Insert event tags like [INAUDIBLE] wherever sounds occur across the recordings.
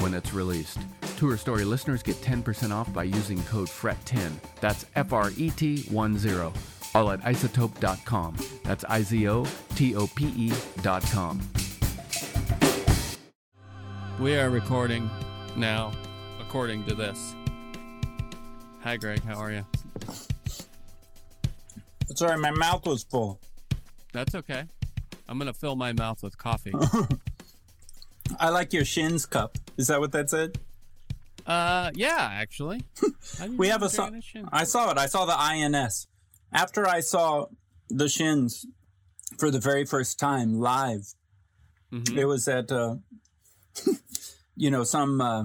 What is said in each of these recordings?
when it's released. Tour Story listeners get 10% off by using code FRET10. That's F R E T 1 0. All at izotope.com. That's I Z O T O P E.com. We are recording now, according to this. Hi, Greg. How are you? Sorry, my mouth was full. That's okay. I'm going to fill my mouth with coffee. [LAUGHS] I like your shins cup. Is that what that said? uh, yeah, actually. How do you We have a song. I saw it. I saw the INS. After I saw the shins for the very first time live, Mhm. it was at, uh, [LAUGHS] you know, some uh,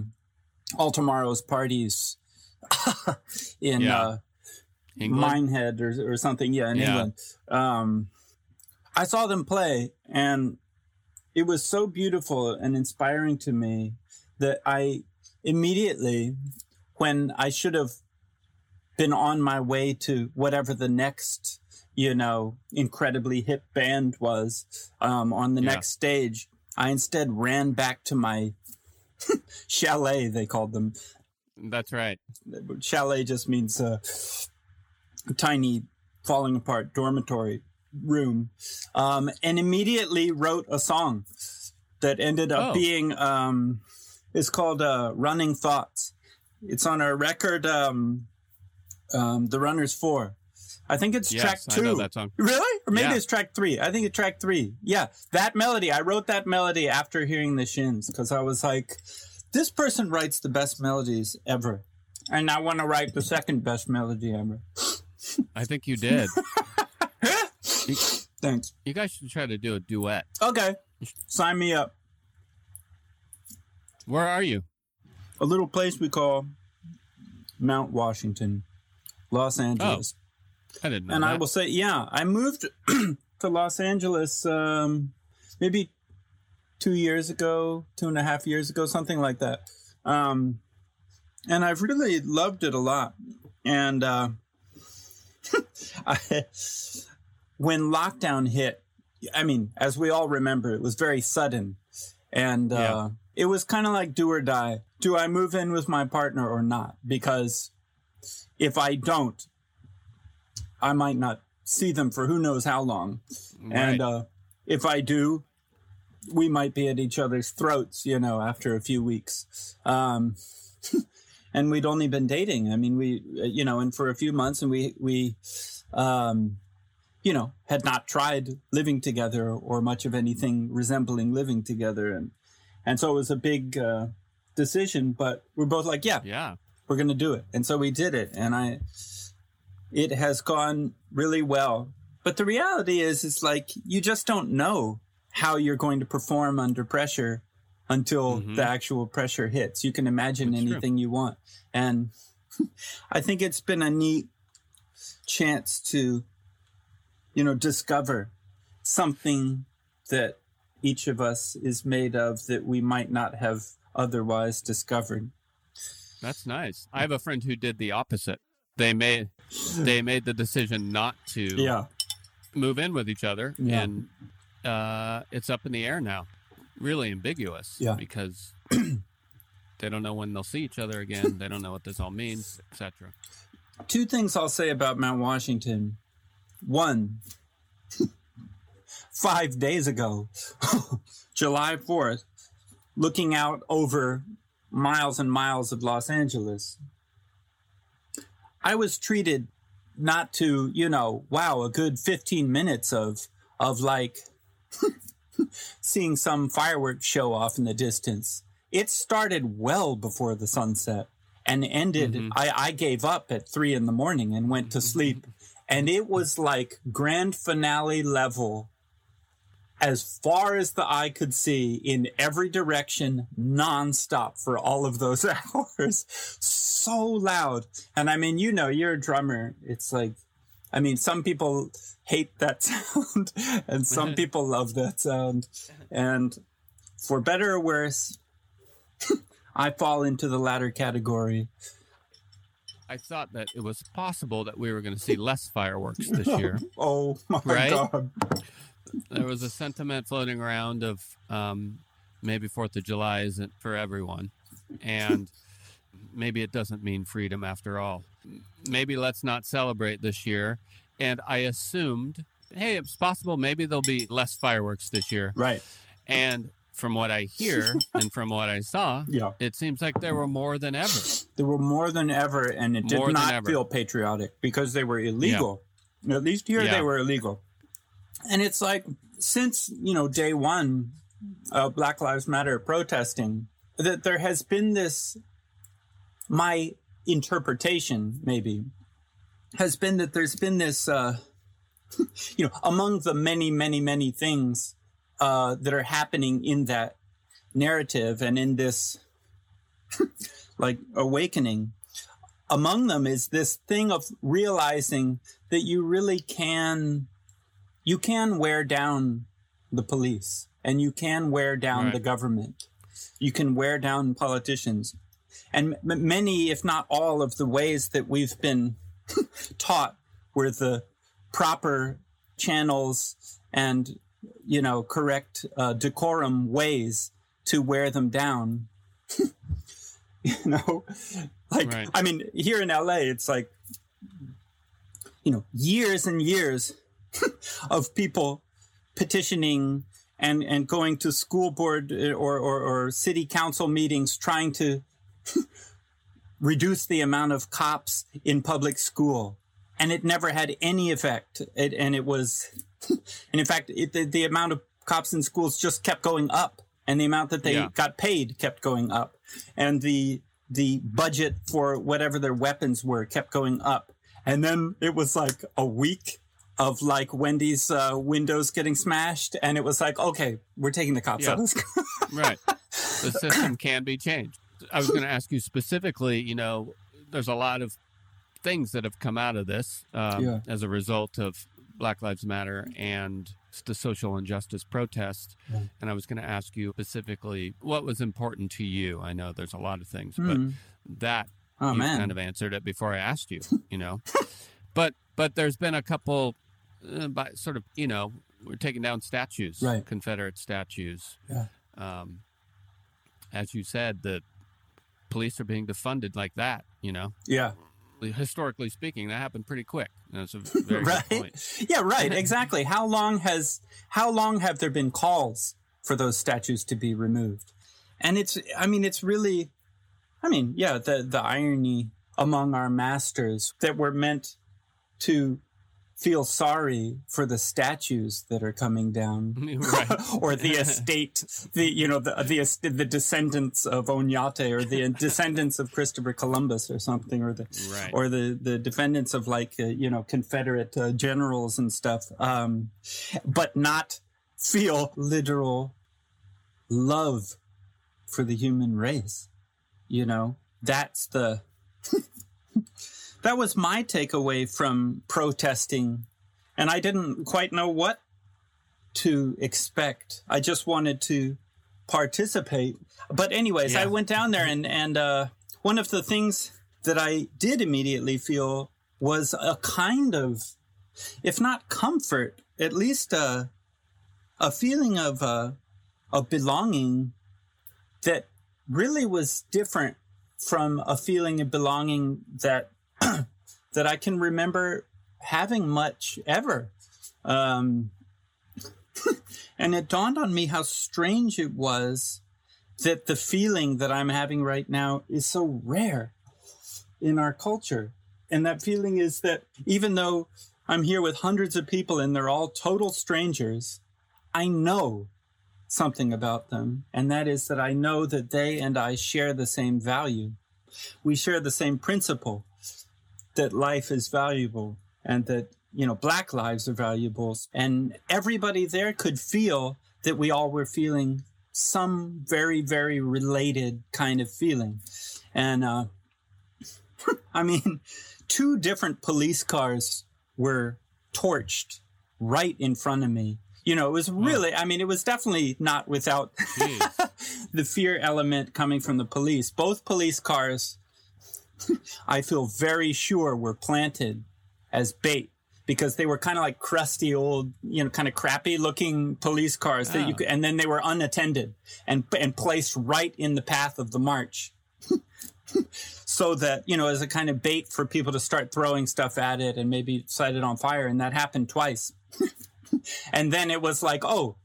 All Tomorrow's parties [LAUGHS] in Yeah. uh, England? Minehead or, or something. Yeah, in Yeah. England. Um, I saw them play, and it was so beautiful and inspiring to me that I immediately, when I should have been on my way to whatever the next, you know, incredibly hip band was um, on the Yeah. next stage, I instead ran back to my [LAUGHS] chalet, they called them. That's right. Chalet just means a tiny, falling apart dormitory room, um, and immediately wrote a song that ended up Oh. being. Um, it's called uh, "Running Thoughts." It's on our record, um, um, "The Runners 4. I think it's track Yes, two. I know that song. Really? Or maybe Yeah. it's track three. I think it's track three. Yeah, that melody. I wrote that melody after hearing the Shins because I was like, this person writes the best melodies ever. And I want to write the second best melody ever. I think you did. [LAUGHS] you, Thanks. you guys should try to do a duet. Okay. Sign me up. Where are you? A little place we call Mount Washington, Los Angeles. Oh, I didn't know and I will say, yeah, I moved [CLEARS THROAT] to Los Angeles um, maybe two years ago, two and a half years ago, something like that. Um, and I've really loved it a lot. And uh, [LAUGHS] I, when lockdown hit, I mean, as we all remember, it was very sudden. And uh. It was kind of like do or die. Do I move in with my partner or not? Because if I don't, I might not see them for who knows how long. And uh, if I do, we might be at each other's throats, you know, after a few weeks. Um, [LAUGHS] and we'd only been dating. I mean, we, uh, you know, and for a few months, and we, we, um, you know, had not tried living together or much of anything resembling living together, and and so it was a big uh, decision. But we're both like, yeah, yeah. we're going to do it. And so we did it. And I, it has gone really well. But the reality is, it's like you just don't know how you're going to perform under pressure until Mhm. the actual pressure hits. You can imagine That's true. anything you want. And [LAUGHS] I think it's been a neat chance to, you know, discover something that each of us is made of that we might not have otherwise discovered. That's nice. I have a friend who did the opposite. They made they made the decision not to Yeah. move in with each other, Yeah. and uh, it's up in the air now. Really ambiguous. Yeah. Because [CLEARS THROAT] they don't know when they'll see each other again. they don't know what this all means, etc. Two things I'll say about Mount Washington. One, five days ago, [LAUGHS] July 4th, looking out over miles and miles of Los Angeles, I was treated not to, you know, wow, a good 15 minutes of, of like [LAUGHS] seeing some fireworks show off in the distance. It started well before the sunset and ended. Mhm. I, I gave up at three in the morning and went to sleep. And it was like grand finale level as far as the eye could see in every direction, nonstop for all of those [LAUGHS] hours. So loud. And I mean, you know, you're a drummer. It's like, I mean, some people hate that [LAUGHS] sound and some [LAUGHS] people love that sound. And for better or worse, I fall into the latter category. I thought that it was possible that we were going to see less fireworks this year. Oh my Right? God. There was a sentiment floating around of um, maybe Fourth of July isn't for everyone, and maybe it doesn't mean freedom after all. Maybe let's not celebrate this year. And I assumed, hey, it's possible maybe there'll be less fireworks this year. Right. And from what I hear [LAUGHS] and from what I saw, Yeah. it seems like there were more than ever. There were more than ever, and it did More not feel patriotic because they were illegal. At least here Yeah. they were illegal. And it's like since you know day one of Black Lives Matter protesting, that there has been this. My interpretation, maybe, has been that there's been this, uh, [LAUGHS] you know, among the many, many, many things uh, that are happening in that narrative and in this [LAUGHS] like awakening. Among them is this thing of realizing that you really can, you can wear down the police and you can wear down Right. the government. You can wear down politicians. And m- many, if not all, of the ways that we've been [LAUGHS] taught were the proper channels and, you know, correct uh, decorum ways to wear them down. [LAUGHS] you know, like, Right. I mean, here in LA, it's like, you know, years and years [LAUGHS] of people petitioning and, and going to school board uh, or, or, or city council meetings trying to [LAUGHS] reduce the amount of cops in public school. And it never had any effect. It, and it was, [LAUGHS] and in fact, it, the, the amount of cops in schools just kept going up and the amount that they Yeah. got paid kept going up. And the, the budget for whatever their weapons were kept going up. And then it was like a week of like Wendy's uh, windows getting smashed. And it was like, okay, we're taking the cops Yeah. out [LAUGHS] right. The system can be changed. I was going to ask you specifically, you know, there's a lot of things that have come out of this um, Yeah. as a result of Black Lives Matter and the social injustice protest. Yeah. And I was going to ask you specifically what was important to you. I know there's a lot of things, Hmm. but that Oh, you man. kind of answered it before I asked you, you know. [LAUGHS] but but there's been a couple, uh, by sort of, you know, we're taking down statues, Right. Confederate statues. Yeah. Um, as you said, the police are being defunded like that, you know. yeah. Historically speaking, that happened pretty quick. That's a [LAUGHS] very right good point. yeah right [LAUGHS] exactly how long has how long have there been calls for those statues to be removed and it's i mean it's really i mean yeah the the irony among our masters that were meant to feel sorry for the statues that are coming down, [LAUGHS] [LAUGHS] or the estate, the you know the the the descendants of Oñate, or the [LAUGHS] descendants of Christopher Columbus, or something, or the right. or the the defendants of like uh, you know Confederate uh, generals and stuff, um, but not feel literal love for the human race. You know, that's the that was my takeaway from protesting. And I didn't quite know what to expect. I just wanted to participate. But anyways, Yeah. I went down there and, and, uh, one of the things that I did immediately feel was a kind of, if not comfort, at least a, a feeling of, uh, of belonging that really was different from a feeling of belonging that [CLEARS THROAT] that I can remember having much ever. Um, [LAUGHS] and it dawned on me how strange it was that the feeling that I'm having right now is so rare in our culture. And that feeling is that even though I'm here with hundreds of people and they're all total strangers, I know something about them. And that is that I know that they and I share the same value. We share the same principle that life is valuable and that, you know, black lives are valuable. And everybody there could feel that we all were feeling some very, very related kind of feeling. And, uh, [LAUGHS] I mean, two different police cars were torched right in front of me. You know, it was really, I mean, it was definitely not without [LAUGHS] the fear element coming from the police. Both police cars, I feel very sure, were planted as bait because they were kind of like crusty old, you know, kind of crappy looking police cars that you Oh. could, and then they were unattended and and placed right in the path of the march. [LAUGHS] so that you know as a kind of bait for people to start throwing stuff at it and maybe set it on fire and that happened twice [LAUGHS] and then it was like oh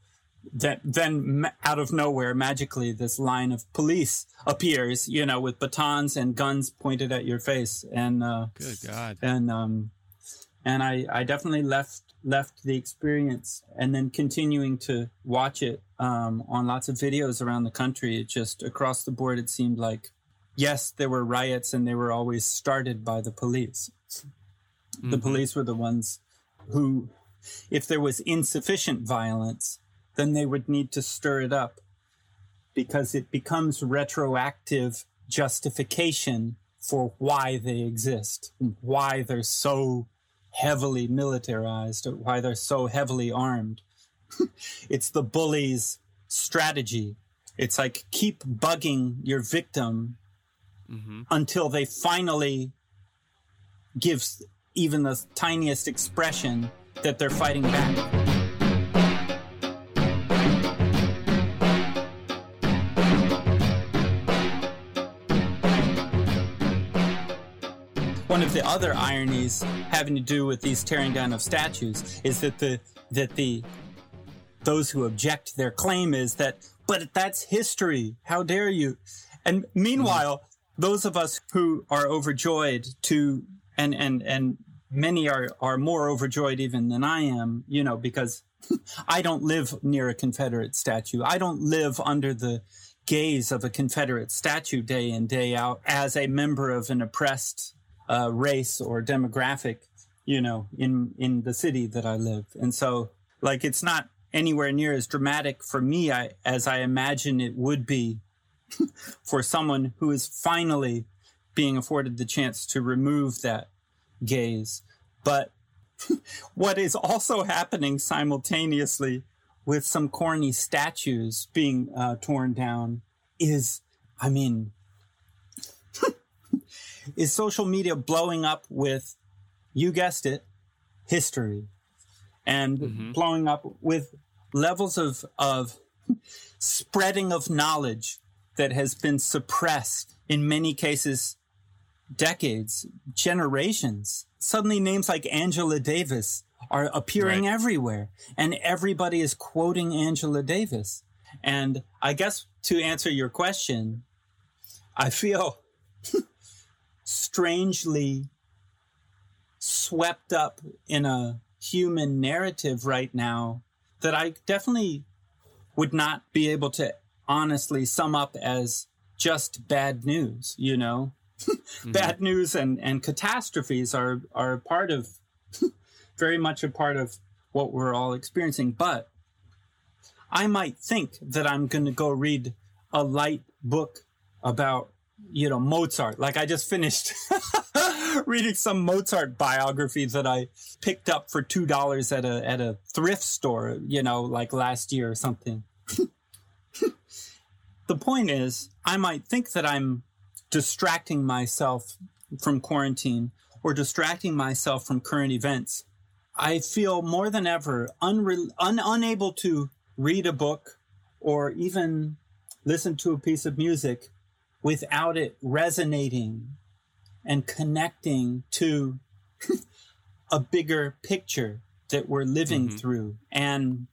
that then out of nowhere magically this line of police appears you know with batons and guns pointed at your face and uh Good God. and um and i i definitely left left the experience and then continuing to watch it um on lots of videos around the country it just across the board it seemed like yes there were riots and they were always started by the police the Mhm. police were the ones who if there was insufficient violence then they would need to stir it up because it becomes retroactive justification for why they exist, why they're so heavily militarized, or why they're so heavily armed. [LAUGHS] it's the bully's strategy. It's like keep bugging your victim Mhm. until they finally give even the tiniest expression that they're fighting back. Other ironies having to do with these tearing down of statues is that the that the those who object their claim is that but that's history. How dare you? And meanwhile, those of us who are overjoyed to and and and many are are more overjoyed even than I am, you know, because [LAUGHS] I don't live near a Confederate statue. I don't live under the gaze of a Confederate statue day in day out as a member of an oppressed uh, race or demographic, you know, in in the city that I live. And so, like, it's not anywhere near as dramatic for me I, as I imagine it would be [LAUGHS] for someone who is finally being afforded the chance to remove that gaze. But [LAUGHS] what is also happening simultaneously with some corny statues being uh, torn down is, I mean, is social media blowing up with, you guessed it, history, and Mhm. blowing up with levels of of spreading of knowledge that has been suppressed in many cases decades, generations. Suddenly names like Angela Davis are appearing Right. everywhere and everybody is quoting Angela Davis. And I guess to answer your question, I feel [LAUGHS] strangely swept up in a human narrative right now that I definitely would not be able to honestly sum up as just bad news, you know? [LAUGHS] mm-hmm. Bad news and, and catastrophes are, are part of, [LAUGHS] very much a part of what we're all experiencing. But I might think that I'm going to go read a light book about, you know, Mozart. Like I just finished [LAUGHS] reading some Mozart biography that I picked up for two dollars at a at a thrift store, you know, like last year or something. [LAUGHS] the point is, I might think that I'm distracting myself from quarantine or distracting myself from current events. I feel more than ever unre- un- unable to read a book or even listen to a piece of music without it resonating and connecting to [LAUGHS] a bigger picture that we're living mm-hmm. through. And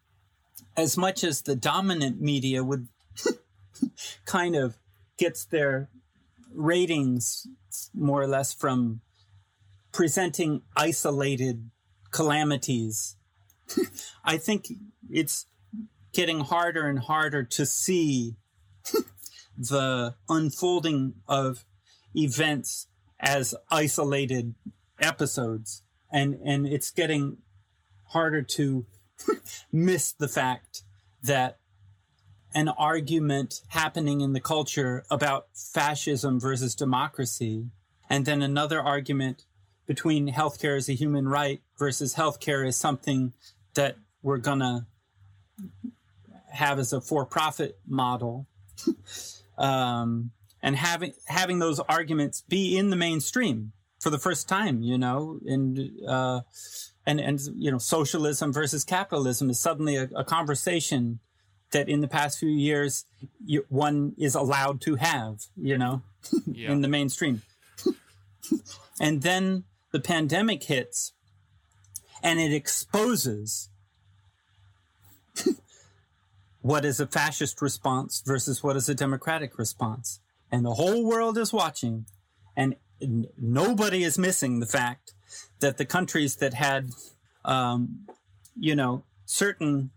as much as the dominant media would [LAUGHS] kind of gets their ratings more or less from presenting isolated calamities, [LAUGHS] I think it's getting harder and harder to see the unfolding of events as isolated episodes. And and it's getting harder to [LAUGHS] miss the fact that an argument happening in the culture about fascism versus democracy and then another argument between healthcare as a human right versus healthcare as something that we're going to have as a for-profit model [LAUGHS] um, and having having those arguments be in the mainstream for the first time, you know, and uh, and and you know, socialism versus capitalism is suddenly a, a conversation that in the past few years you, one is allowed to have, you know, [LAUGHS] yeah. in the mainstream. [LAUGHS] and then the pandemic hits, and it exposes what is a fascist response versus what is a democratic response. And the whole world is watching, and nobody is missing the fact that the countries that had, um, you know, certain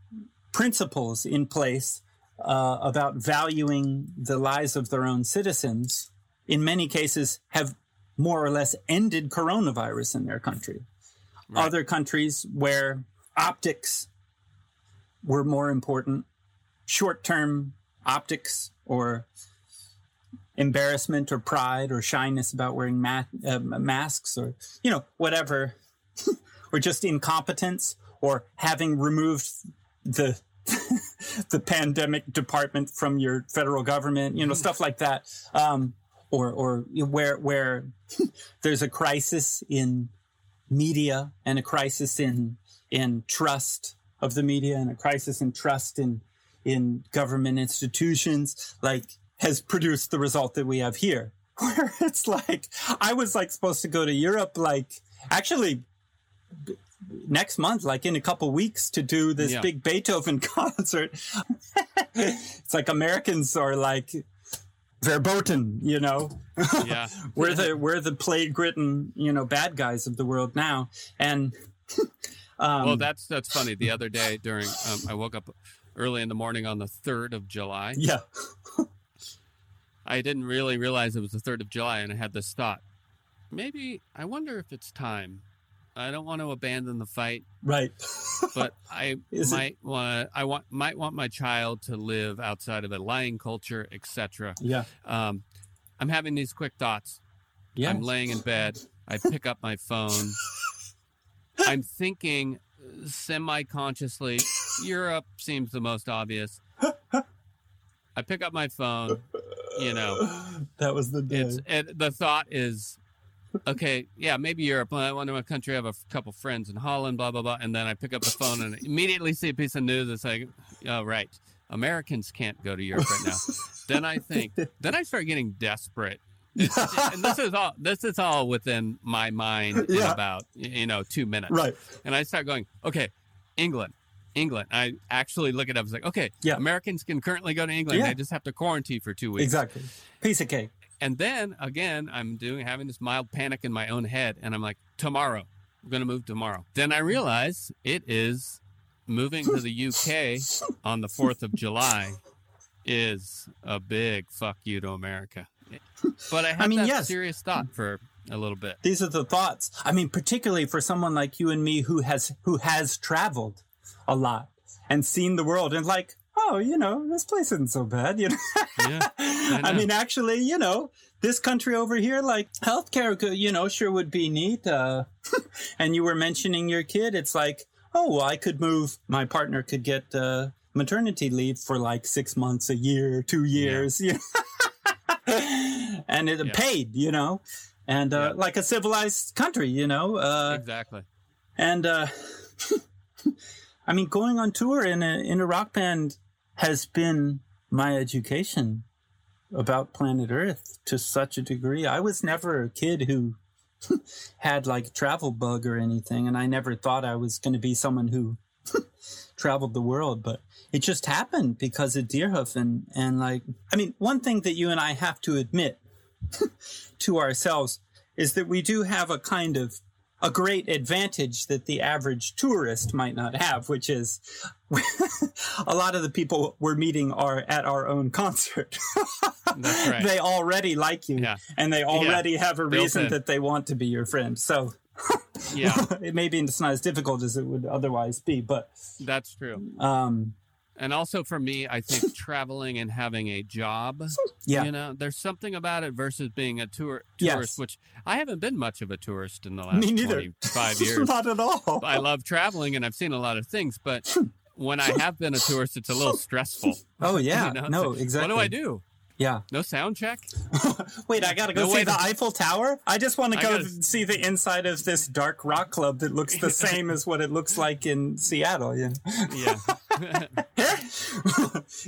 principles in place uh, about valuing the lives of their own citizens, in many cases, have more or less ended coronavirus in their country. Right. Other countries where optics were more important short term optics or embarrassment or pride or shyness about wearing ma- uh, masks or, you know, whatever, [LAUGHS] or just incompetence or having removed the [LAUGHS] the pandemic department from your federal government, you know, stuff like that. Um, or, or where, where [LAUGHS] there's a crisis in media and a crisis in, in trust of the media and a crisis in trust in in government institutions, like has produced the result that we have here. [LAUGHS] Where it's like, I was like supposed to go to Europe, like actually next month, like in a couple weeks to do this yeah. big Beethoven [LAUGHS] concert. [LAUGHS] it's like Americans are like, verboten, you know. Yeah. we're the we're the plague ridden, you know, bad guys of the world now. And um, well, that's that's funny. The other day during um, I woke up early in the morning on the 3rd of July. Yeah. [LAUGHS] I didn't really realize it was the 3rd of July, and I had this thought. Maybe, I wonder if it's time. I don't want to abandon the fight. Right. [LAUGHS] but I might want I want might want my child to live outside of a lying culture, etc. Yeah. Um, I'm having these quick thoughts. Yeah. I'm laying in bed. I pick up my phone. [LAUGHS] I'm thinking semi consciously, Europe seems the most obvious. I pick up my phone, you know. That was the day. It's, it, the thought is, okay, yeah, maybe Europe. I wonder what country. I have a couple friends in Holland, blah, blah, blah. And then I pick up the phone and immediately see a piece of news that's like, oh, right. Americans can't go to Europe right now. then I think, then I start getting desperate [LAUGHS] and this is all this is all within my mind yeah. in about you know two minutes. Right. And I start going, okay, England. England. I actually look it up. It's like, okay, yeah. Americans can currently go to England. Yeah. They just have to quarantine for two weeks. Exactly. Piece of cake. And then again, I'm doing having this mild panic in my own head, and I'm like, tomorrow, I'm going to move tomorrow. Then I realize it is moving to the UK [LAUGHS] on the 4th of July is a big fuck you to America. But I had I mean, that yes. serious thought for a little bit. These are the thoughts. I mean, particularly for someone like you and me who has who has traveled a lot and seen the world and like, oh, you know, this place isn't so bad. You know, Yeah, I, [LAUGHS] know. mean, actually, you know, this country over here, like healthcare, you know, sure would be neat. Uh, [LAUGHS] and you were mentioning your kid. It's like, oh, well, I could move. My partner could get uh, maternity leave for like six months, a year, two years, [LAUGHS] you know? [LAUGHS] and it Yeah. paid, you know, and uh, Yeah. like a civilized country, you know. Uh, exactly. and uh, [LAUGHS] I mean, going on tour in a in a rock band has been my education about planet Earth to such a degree. I was never a kid who [LAUGHS] had like travel bug or anything, and I never thought I was going to be someone who [LAUGHS] traveled the world, but it just happened because of Deerhoof and and like I mean, one thing that you and I have to admit [LAUGHS] to ourselves is that we do have a kind of a great advantage that the average tourist might not have, which is [LAUGHS] a lot of the people we're meeting are at our own concert. That's right. they already like you Yeah. and they already have a Built reason in. that they want to be your friend. So Yeah, [LAUGHS] it maybe it's not as difficult as it would otherwise be, but that's true. um, And also for me, I think [LAUGHS] traveling and having a job, yeah. you know, there's something about it versus being a tour Yes. tourist, which I haven't been much of a tourist in the last Me neither. 25 [LAUGHS] years. not at all. I love traveling and I've seen a lot of things, but when I have been a tourist, it's a little stressful. Oh yeah, You know, no, exactly. What do I do? Yeah. No sound check? [LAUGHS] Wait, I gotta go No see the to- Eiffel Tower. I just want to I go gotta- see the inside of this dark rock club that looks the [LAUGHS] same as what it looks like in Seattle. [LAUGHS] Yeah. Yeah.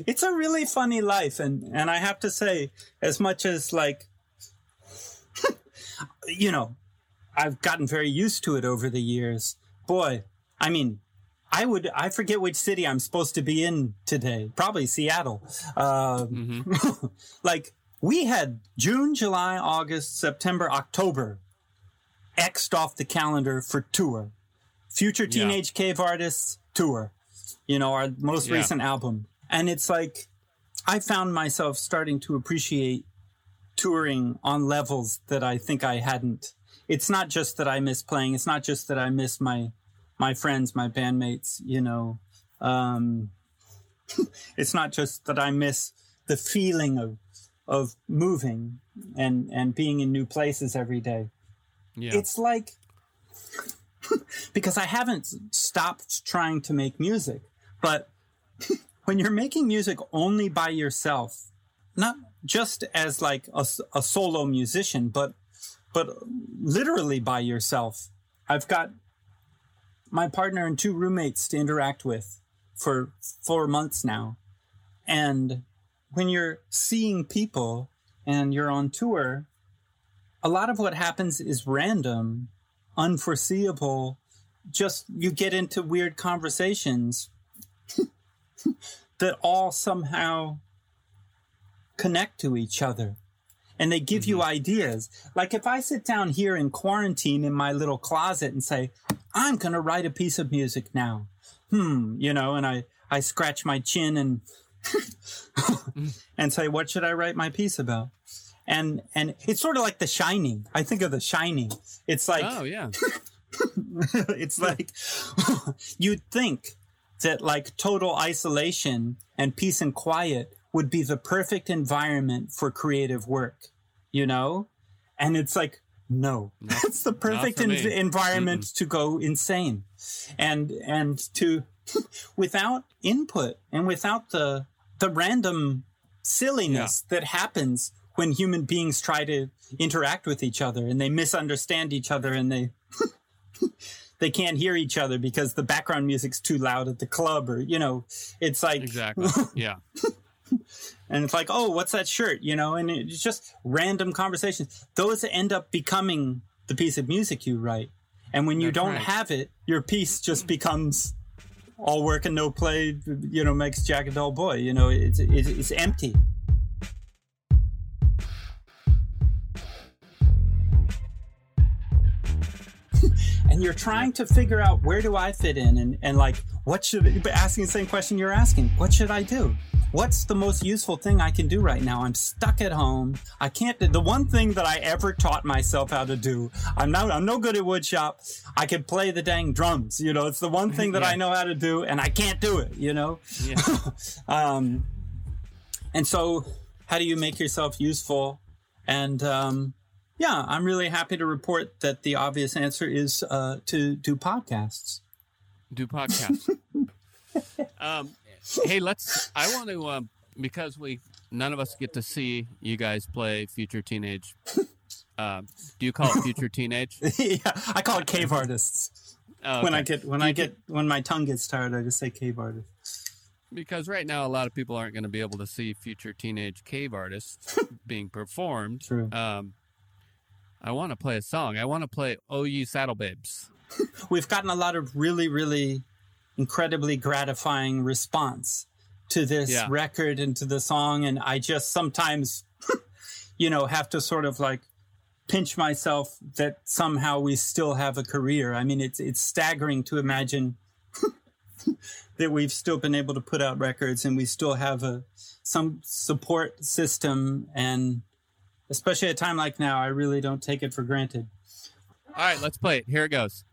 it's a really funny life and and i have to say as much as like you know i've gotten very used to it over the years boy i mean i would i forget which city i'm supposed to be in today. Probably seattle. Uh, hmm [LAUGHS] like we had june july august september october xed off the calendar for tour. Future Yeah. teenage cave artists tour. You know our most Yeah. recent album. And it's like i found myself starting to appreciate touring on levels that i think i hadn't. It's not just that i miss playing. It's not just that i miss my my friends my bandmates you know um [LAUGHS] it's not just that i miss the feeling of of moving and and being in new places every day Yeah. it's like [LAUGHS] because I haven't stopped trying to make music, but [LAUGHS] when you're making music only by yourself, not just as like a solo musician, but but literally by yourself. I've got my partner and two roommates to interact with for four months now, and when you're seeing people and you're on tour, a lot of what happens is random unforeseeable. Just you get into weird conversations [LAUGHS] that all somehow connect to each other. And they give you mm-hmm. ideas. Like if i sit down here in quarantine in my little closet and say i'm going to write a piece of music now hmm you know and i i scratch my chin and [LAUGHS] and say what should i write my piece about and and it's sort of like the shining i think of the shining it's like oh, yeah. [LAUGHS] it's like [LAUGHS] you'd think that like total isolation and peace and quiet would be the perfect environment for creative work, you know? And it's like, no, that's the perfect for en- me. environment to go insane and, and to, [LAUGHS] without input and without the, the random silliness that happens when human beings try to interact with each other and they misunderstand each other and they, [LAUGHS] they can't hear each other because the background music's too loud at the club or you know it's like Exactly. [LAUGHS] Yeah. And it's like oh what's that shirt you know and it's just random conversations those end up becoming the piece of music you write and when you That's don't right. have it your piece just becomes all work and no play you know makes jack a dull boy you know it's it's, it's empty [LAUGHS] and you're trying to figure out where do I fit in and, and like what should be asking the same question you're asking. What should I do? What's the most useful thing I can do right now? I'm stuck at home. I can't the one thing that I ever taught myself how to do. I'm not I'm no good at woodshop. I can play the dang drums, you know. It's the one thing that [LAUGHS] yeah. I know how to do and I can't do it, you know. Yeah. [LAUGHS] um and so how do you make yourself useful? And um yeah, I'm really happy to report that the obvious answer is uh, to do podcasts. Do podcasts. [LAUGHS] um, hey, let's. I want to um, because we none of us get to see you guys play Future Teenage. Uh, do you call it Future Teenage? [LAUGHS] yeah, I call it Cave Artists. Oh, okay. When I get when I get when my tongue gets tired, I just say Cave Artists. Because right now, a lot of people aren't going to be able to see future teenage cave artists [LAUGHS] being performed. True. Um, I want to play a song. I want to play "Oh You Saddle Babes." [LAUGHS] We've gotten a lot of really, really incredibly gratifying response to this yeah. record and to the song, and I just sometimes, [LAUGHS] you know, have to sort of like pinch myself that somehow we still have a career. I mean, it's it's staggering to imagine [LAUGHS] that we've still been able to put out records and we still have a some support system and especially at a time like now, I really don't take it for granted. All right, let's play it. Here it goes.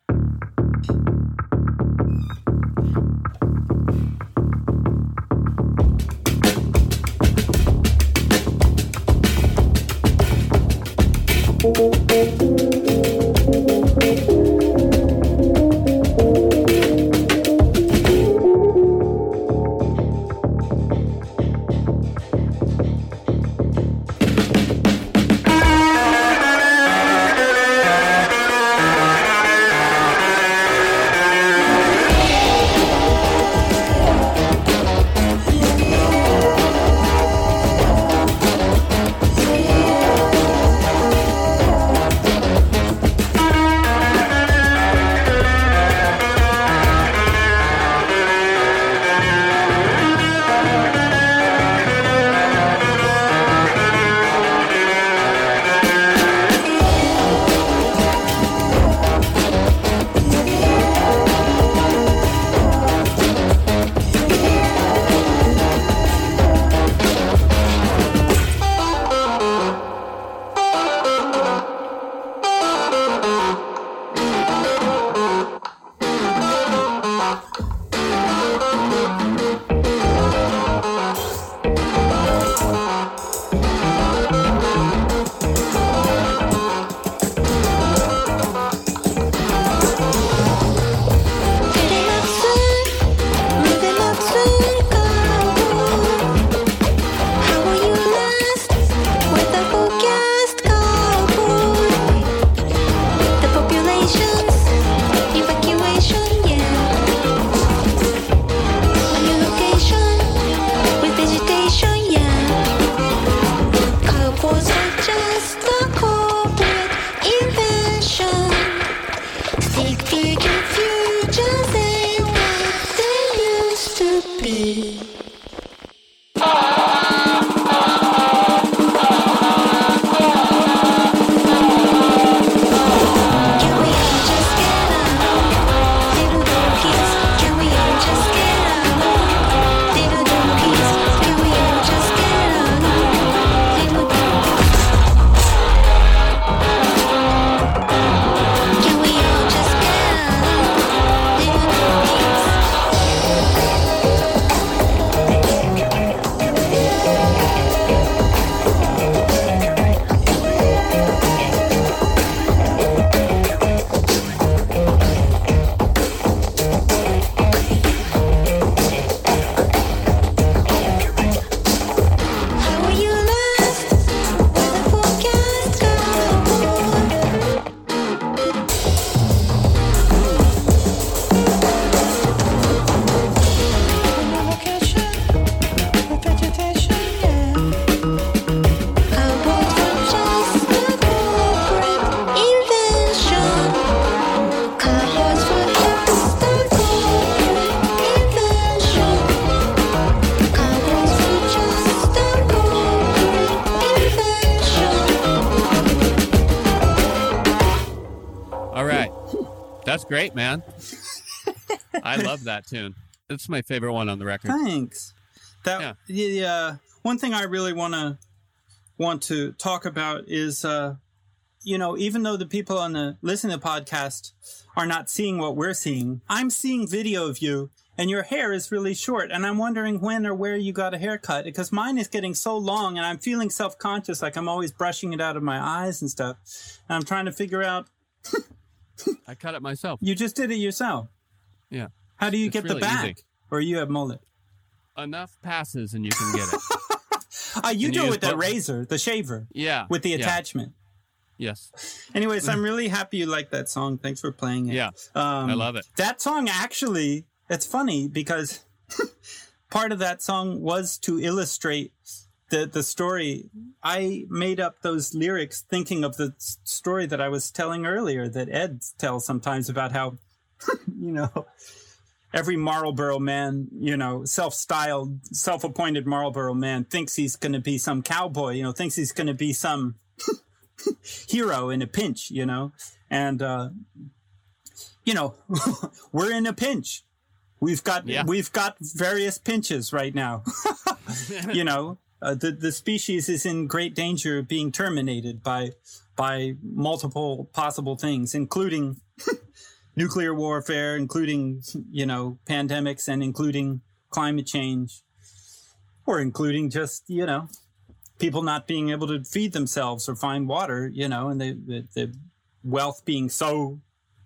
That tune. It's my favorite one on the record. Thanks. That yeah. uh, one thing I really want to want to talk about is uh, you know, even though the people on the listen to the podcast are not seeing what we're seeing, I'm seeing video of you and your hair is really short. And I'm wondering when or where you got a haircut because mine is getting so long and I'm feeling self conscious, like I'm always brushing it out of my eyes and stuff. And I'm trying to figure out. [LAUGHS] I cut it myself. You just did it yourself. Yeah. How do you it's get really the back? Easy. Or you have mullet? Enough passes and you can get it. uh, [LAUGHS] you do it with the razor, the shaver. Yeah. With the attachment. Yes. Anyways, I'm [LAUGHS] really happy you like that song. Thanks for playing it. Yeah. Um, I love it. That song actually, it's funny because [LAUGHS] part of that song was to illustrate the the story. I made up those lyrics thinking of the story that I was telling earlier that Ed tells sometimes about how, you know, every Marlboro man, you know, self-styled, self-appointed Marlboro man thinks he's going to be some cowboy, you know, thinks he's going to be some [LAUGHS] hero in a pinch, you know, and, uh, you know, [LAUGHS] we're in a pinch. We've got, yeah. we've got various pinches right now, [LAUGHS] you know, uh, the, the species is in great danger of being terminated by, by multiple possible things, including nuclear warfare, including, you know, pandemics and including climate change or including just, you know, people not being able to feed themselves or find water, you know, and the, the, the wealth being so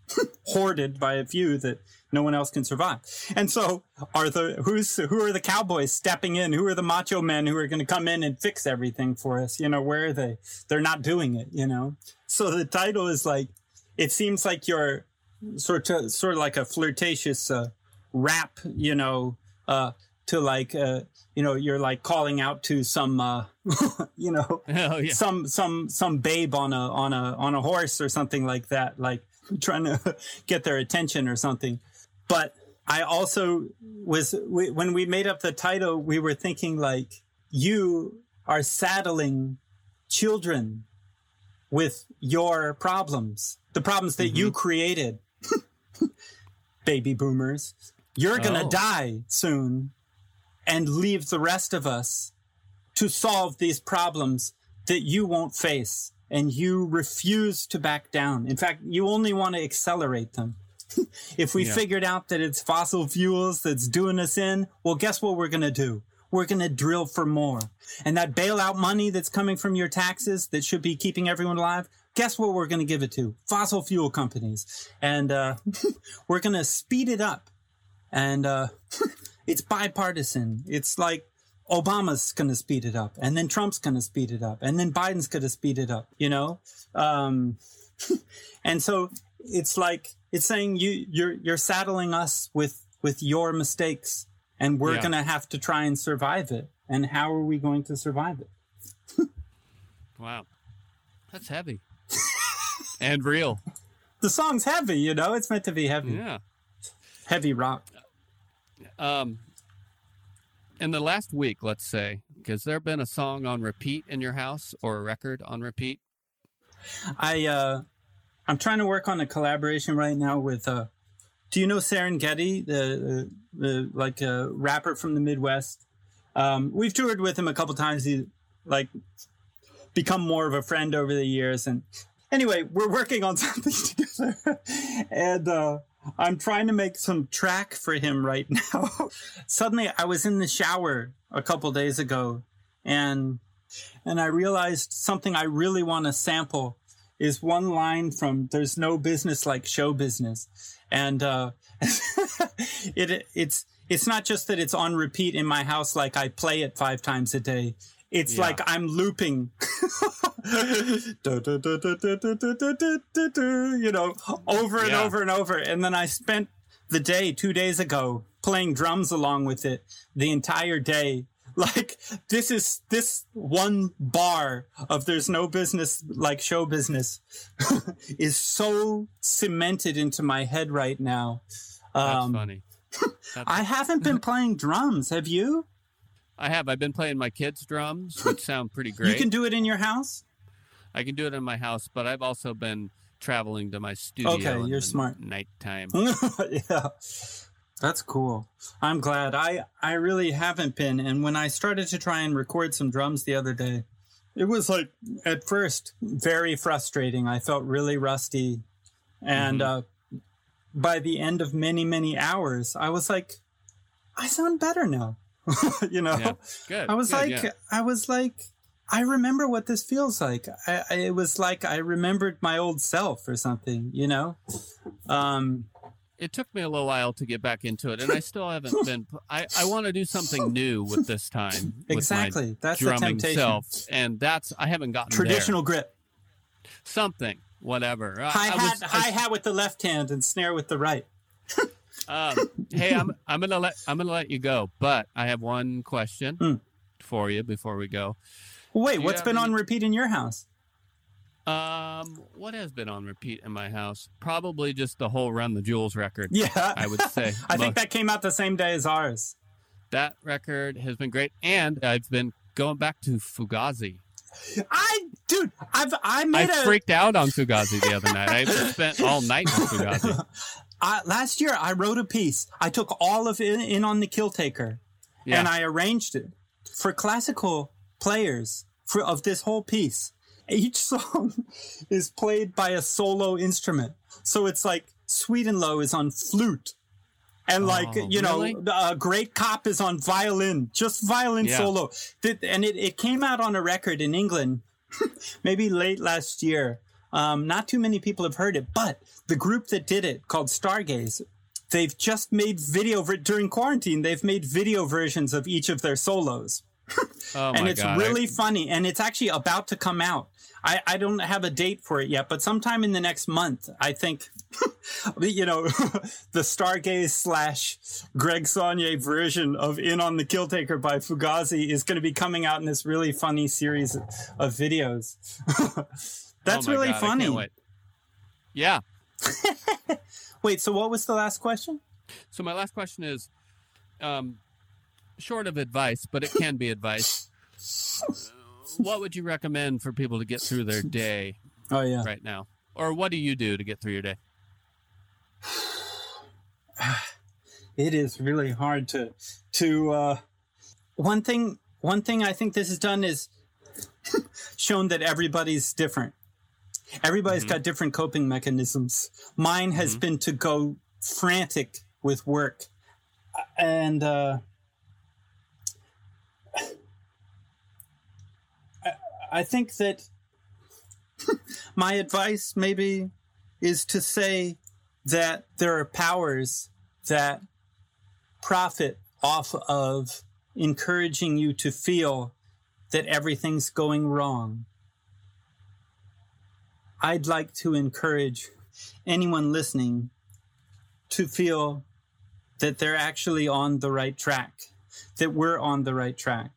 [LAUGHS] hoarded by a few that no one else can survive. And so are the who's who are the cowboys stepping in? Who are the macho men who are going to come in and fix everything for us? You know, where are they? They're not doing it, you know. So the title is like it seems like you're sort of sort of like a flirtatious uh, rap, you know, uh, to like uh, you know you're like calling out to some uh, [LAUGHS] you know [LAUGHS] yeah. some some some babe on a on a on a horse or something like that like [LAUGHS] trying to get their attention or something but i also was we, when we made up the title we were thinking like you are saddling children with your problems the problems that mm-hmm. you created [LAUGHS] baby boomers you're gonna oh. die soon and leave the rest of us to solve these problems that you won't face and you refuse to back down. In fact, you only want to accelerate them. [LAUGHS] if we yeah. figured out that it's fossil fuels that's doing us in, well, guess what we're going to do? We're going to drill for more. And that bailout money that's coming from your taxes that should be keeping everyone alive, guess what we're going to give it to? Fossil fuel companies. And uh, [LAUGHS] we're going to speed it up. And uh, [LAUGHS] it's bipartisan. It's like Obama's going to speed it up, and then Trump's going to speed it up, and then Biden's going to speed it up. You know, um, [LAUGHS] and so it's like it's saying you you're you're saddling us with with your mistakes, and we're yeah. going to have to try and survive it. And how are we going to survive it? wow, that's heavy and real. The song's heavy, you know. It's meant to be heavy. Yeah, heavy rock. Um, in the last week, let's say, has there been a song on repeat in your house or a record on repeat? I uh, I'm trying to work on a collaboration right now with. Uh, do you know Serengeti, the, the, the like a uh, rapper from the Midwest? Um, we've toured with him a couple times. He like become more of a friend over the years, and anyway, we're working on [LAUGHS] something together, and. Uh, I'm trying to make some track for him right now. [LAUGHS] Suddenly, I was in the shower a couple days ago, and and I realized something I really want to sample is one line from "There's no business like show business," and uh, [LAUGHS] it it's it's not just that it's on repeat in my house, like I play it five times a day. It's yeah. like I'm looping, [LAUGHS] you know, over and yeah. over and over. And then I spent the day two days ago playing drums along with it the entire day. [LAUGHS] Like this is this one bar of there's no business like show business [LAUGHS] is so cemented into my head right now. Um, That's funny. That's... I haven't been playing drums. Have you? I have. I've been playing my kids' drums, [LAUGHS] which sound pretty great. You can do it in your house? I can do it in my house, but I've also been traveling to my studio. Okay, you're smart. Nighttime. [LAUGHS] yeah. That's cool. I'm glad. I I really haven't been and when I started to try and record some drums the other day, it was like at first very frustrating. I felt really rusty and Mhm. uh by the end of many many hours, I was like I sound better now. [LAUGHS] you know. Yeah. Good. I was good, like, yeah. I was like, I remember what this feels like. I, I, it was like I remembered my old self or something, you know. Um, it took me a little while to get back into it, and I still haven't [LAUGHS] been. I, I want to do something new with this time. with my exactly, that's the temptation. self, and that's I haven't gotten Traditional grip, something, whatever. Hi hat, was- hi hat with the left hand and snare with the right. [LAUGHS] Um, hey, I'm I'm gonna let I'm gonna let you go, but I have one question Hmm. for you before we go. Wait, what's been on repeat in your house? Um, what has been on repeat in my house? Probably just the whole Run the Jewels record. Yeah, I would say. [LAUGHS] I think that came out the same day as ours. that record has been great, and I've been going back to Fugazi. I, dude, I've I I made a freaked out on Fugazi the other night. I spent all night on Fugazi. [LAUGHS] I, last year. I wrote a piece. I took all of it in on the Kill Taker. Yeah. and I arranged it for classical players for, of this whole piece. Each [LAUGHS] song is played by a solo instrument, so it's like Sweet and Low is on flute, and like Oh, you know, really? uh, Great Cop is on violin, just violin Yeah. solo. And it, it came out on a record in England, [LAUGHS] maybe late last year. Um, not too many people have heard it, but the group that did it, called Stargaze, they've just made video ver- during quarantine. They've made video versions of each of their solos, [LAUGHS] Oh and it's god! really funny. And it's actually about to come out. I, I don't have a date for it yet, but sometime in the next month, I think. [LAUGHS] you know, [LAUGHS] the Stargaze slash Greg Saunier version of "In on the Kill Taker" by Fugazi is going to be coming out in this really funny series of videos. That's Oh really God, funny. Yeah. [LAUGHS] Wait, so what was the last question? So my last question is, um, short of advice, but it can be advice. [LAUGHS] what would you recommend for people to get through their day Oh yeah. right now, or what do you do to get through your day? [SIGHS] it is really hard to to uh one thing one thing i think this has done is [LAUGHS] shown that everybody's different Everybody's got different coping mechanisms. Mine has been to go frantic with work. And uh I- i think that [LAUGHS] my advice maybe is to say that there are powers that profit off of encouraging you to feel that everything's going wrong. I'd like to encourage anyone listening to feel that they're actually on the right track, that we're on the right track.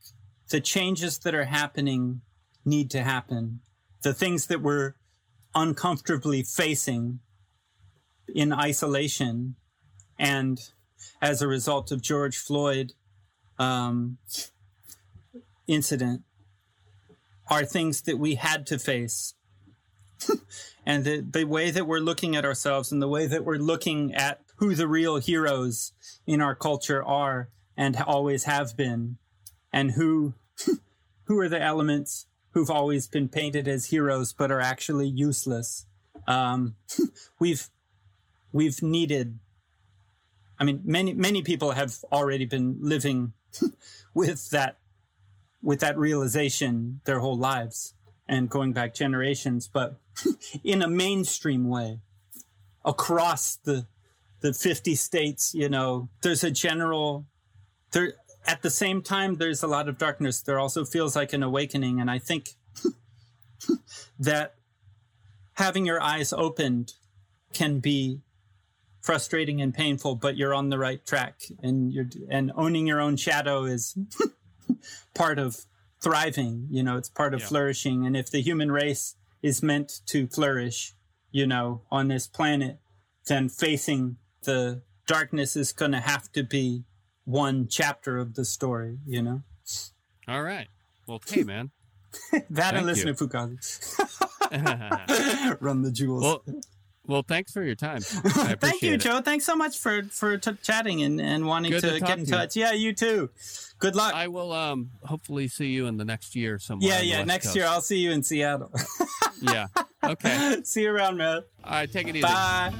The changes that are happening need to happen. The things that we're uncomfortably facing in isolation and as a result of George Floyd um, incident are things that we had to face. [LAUGHS] and the, the way that we're looking at ourselves and the way that we're looking at who the real heroes in our culture are and always have been and who [LAUGHS] who are the elements who've always been painted as heroes but are actually useless. Um, [LAUGHS] we've we've needed I mean, many many people have already been living with that with that realization their whole lives and going back generations, but [LAUGHS] in a mainstream way across the the 50 states, you know, there's a general there at the same time there's a lot of darkness. There also feels like an awakening and I think [LAUGHS] that having your eyes opened can be frustrating and painful, but you're on the right track and you're and owning your own shadow is [LAUGHS] part of thriving, you know, it's part of Yeah. flourishing. And if the human race is meant to flourish, you know, on this planet, then facing the darkness is going to have to be one chapter of the story, you know? All right. Well, hey, man. [LAUGHS] that Thank and listen you. to Fugazi. [LAUGHS] Run the jewels. Well, well, thanks for your time. [LAUGHS] Thank you, it. Joe. Thanks so much for for t- chatting and, and wanting Good to, to get in to touch. You. Yeah, you too. Good luck. I will um hopefully see you in the next year somewhere. Yeah, yeah, next Coast. year I'll see you in Seattle yeah. Okay. [LAUGHS] See you around, man. All right. Take it easy. Bye.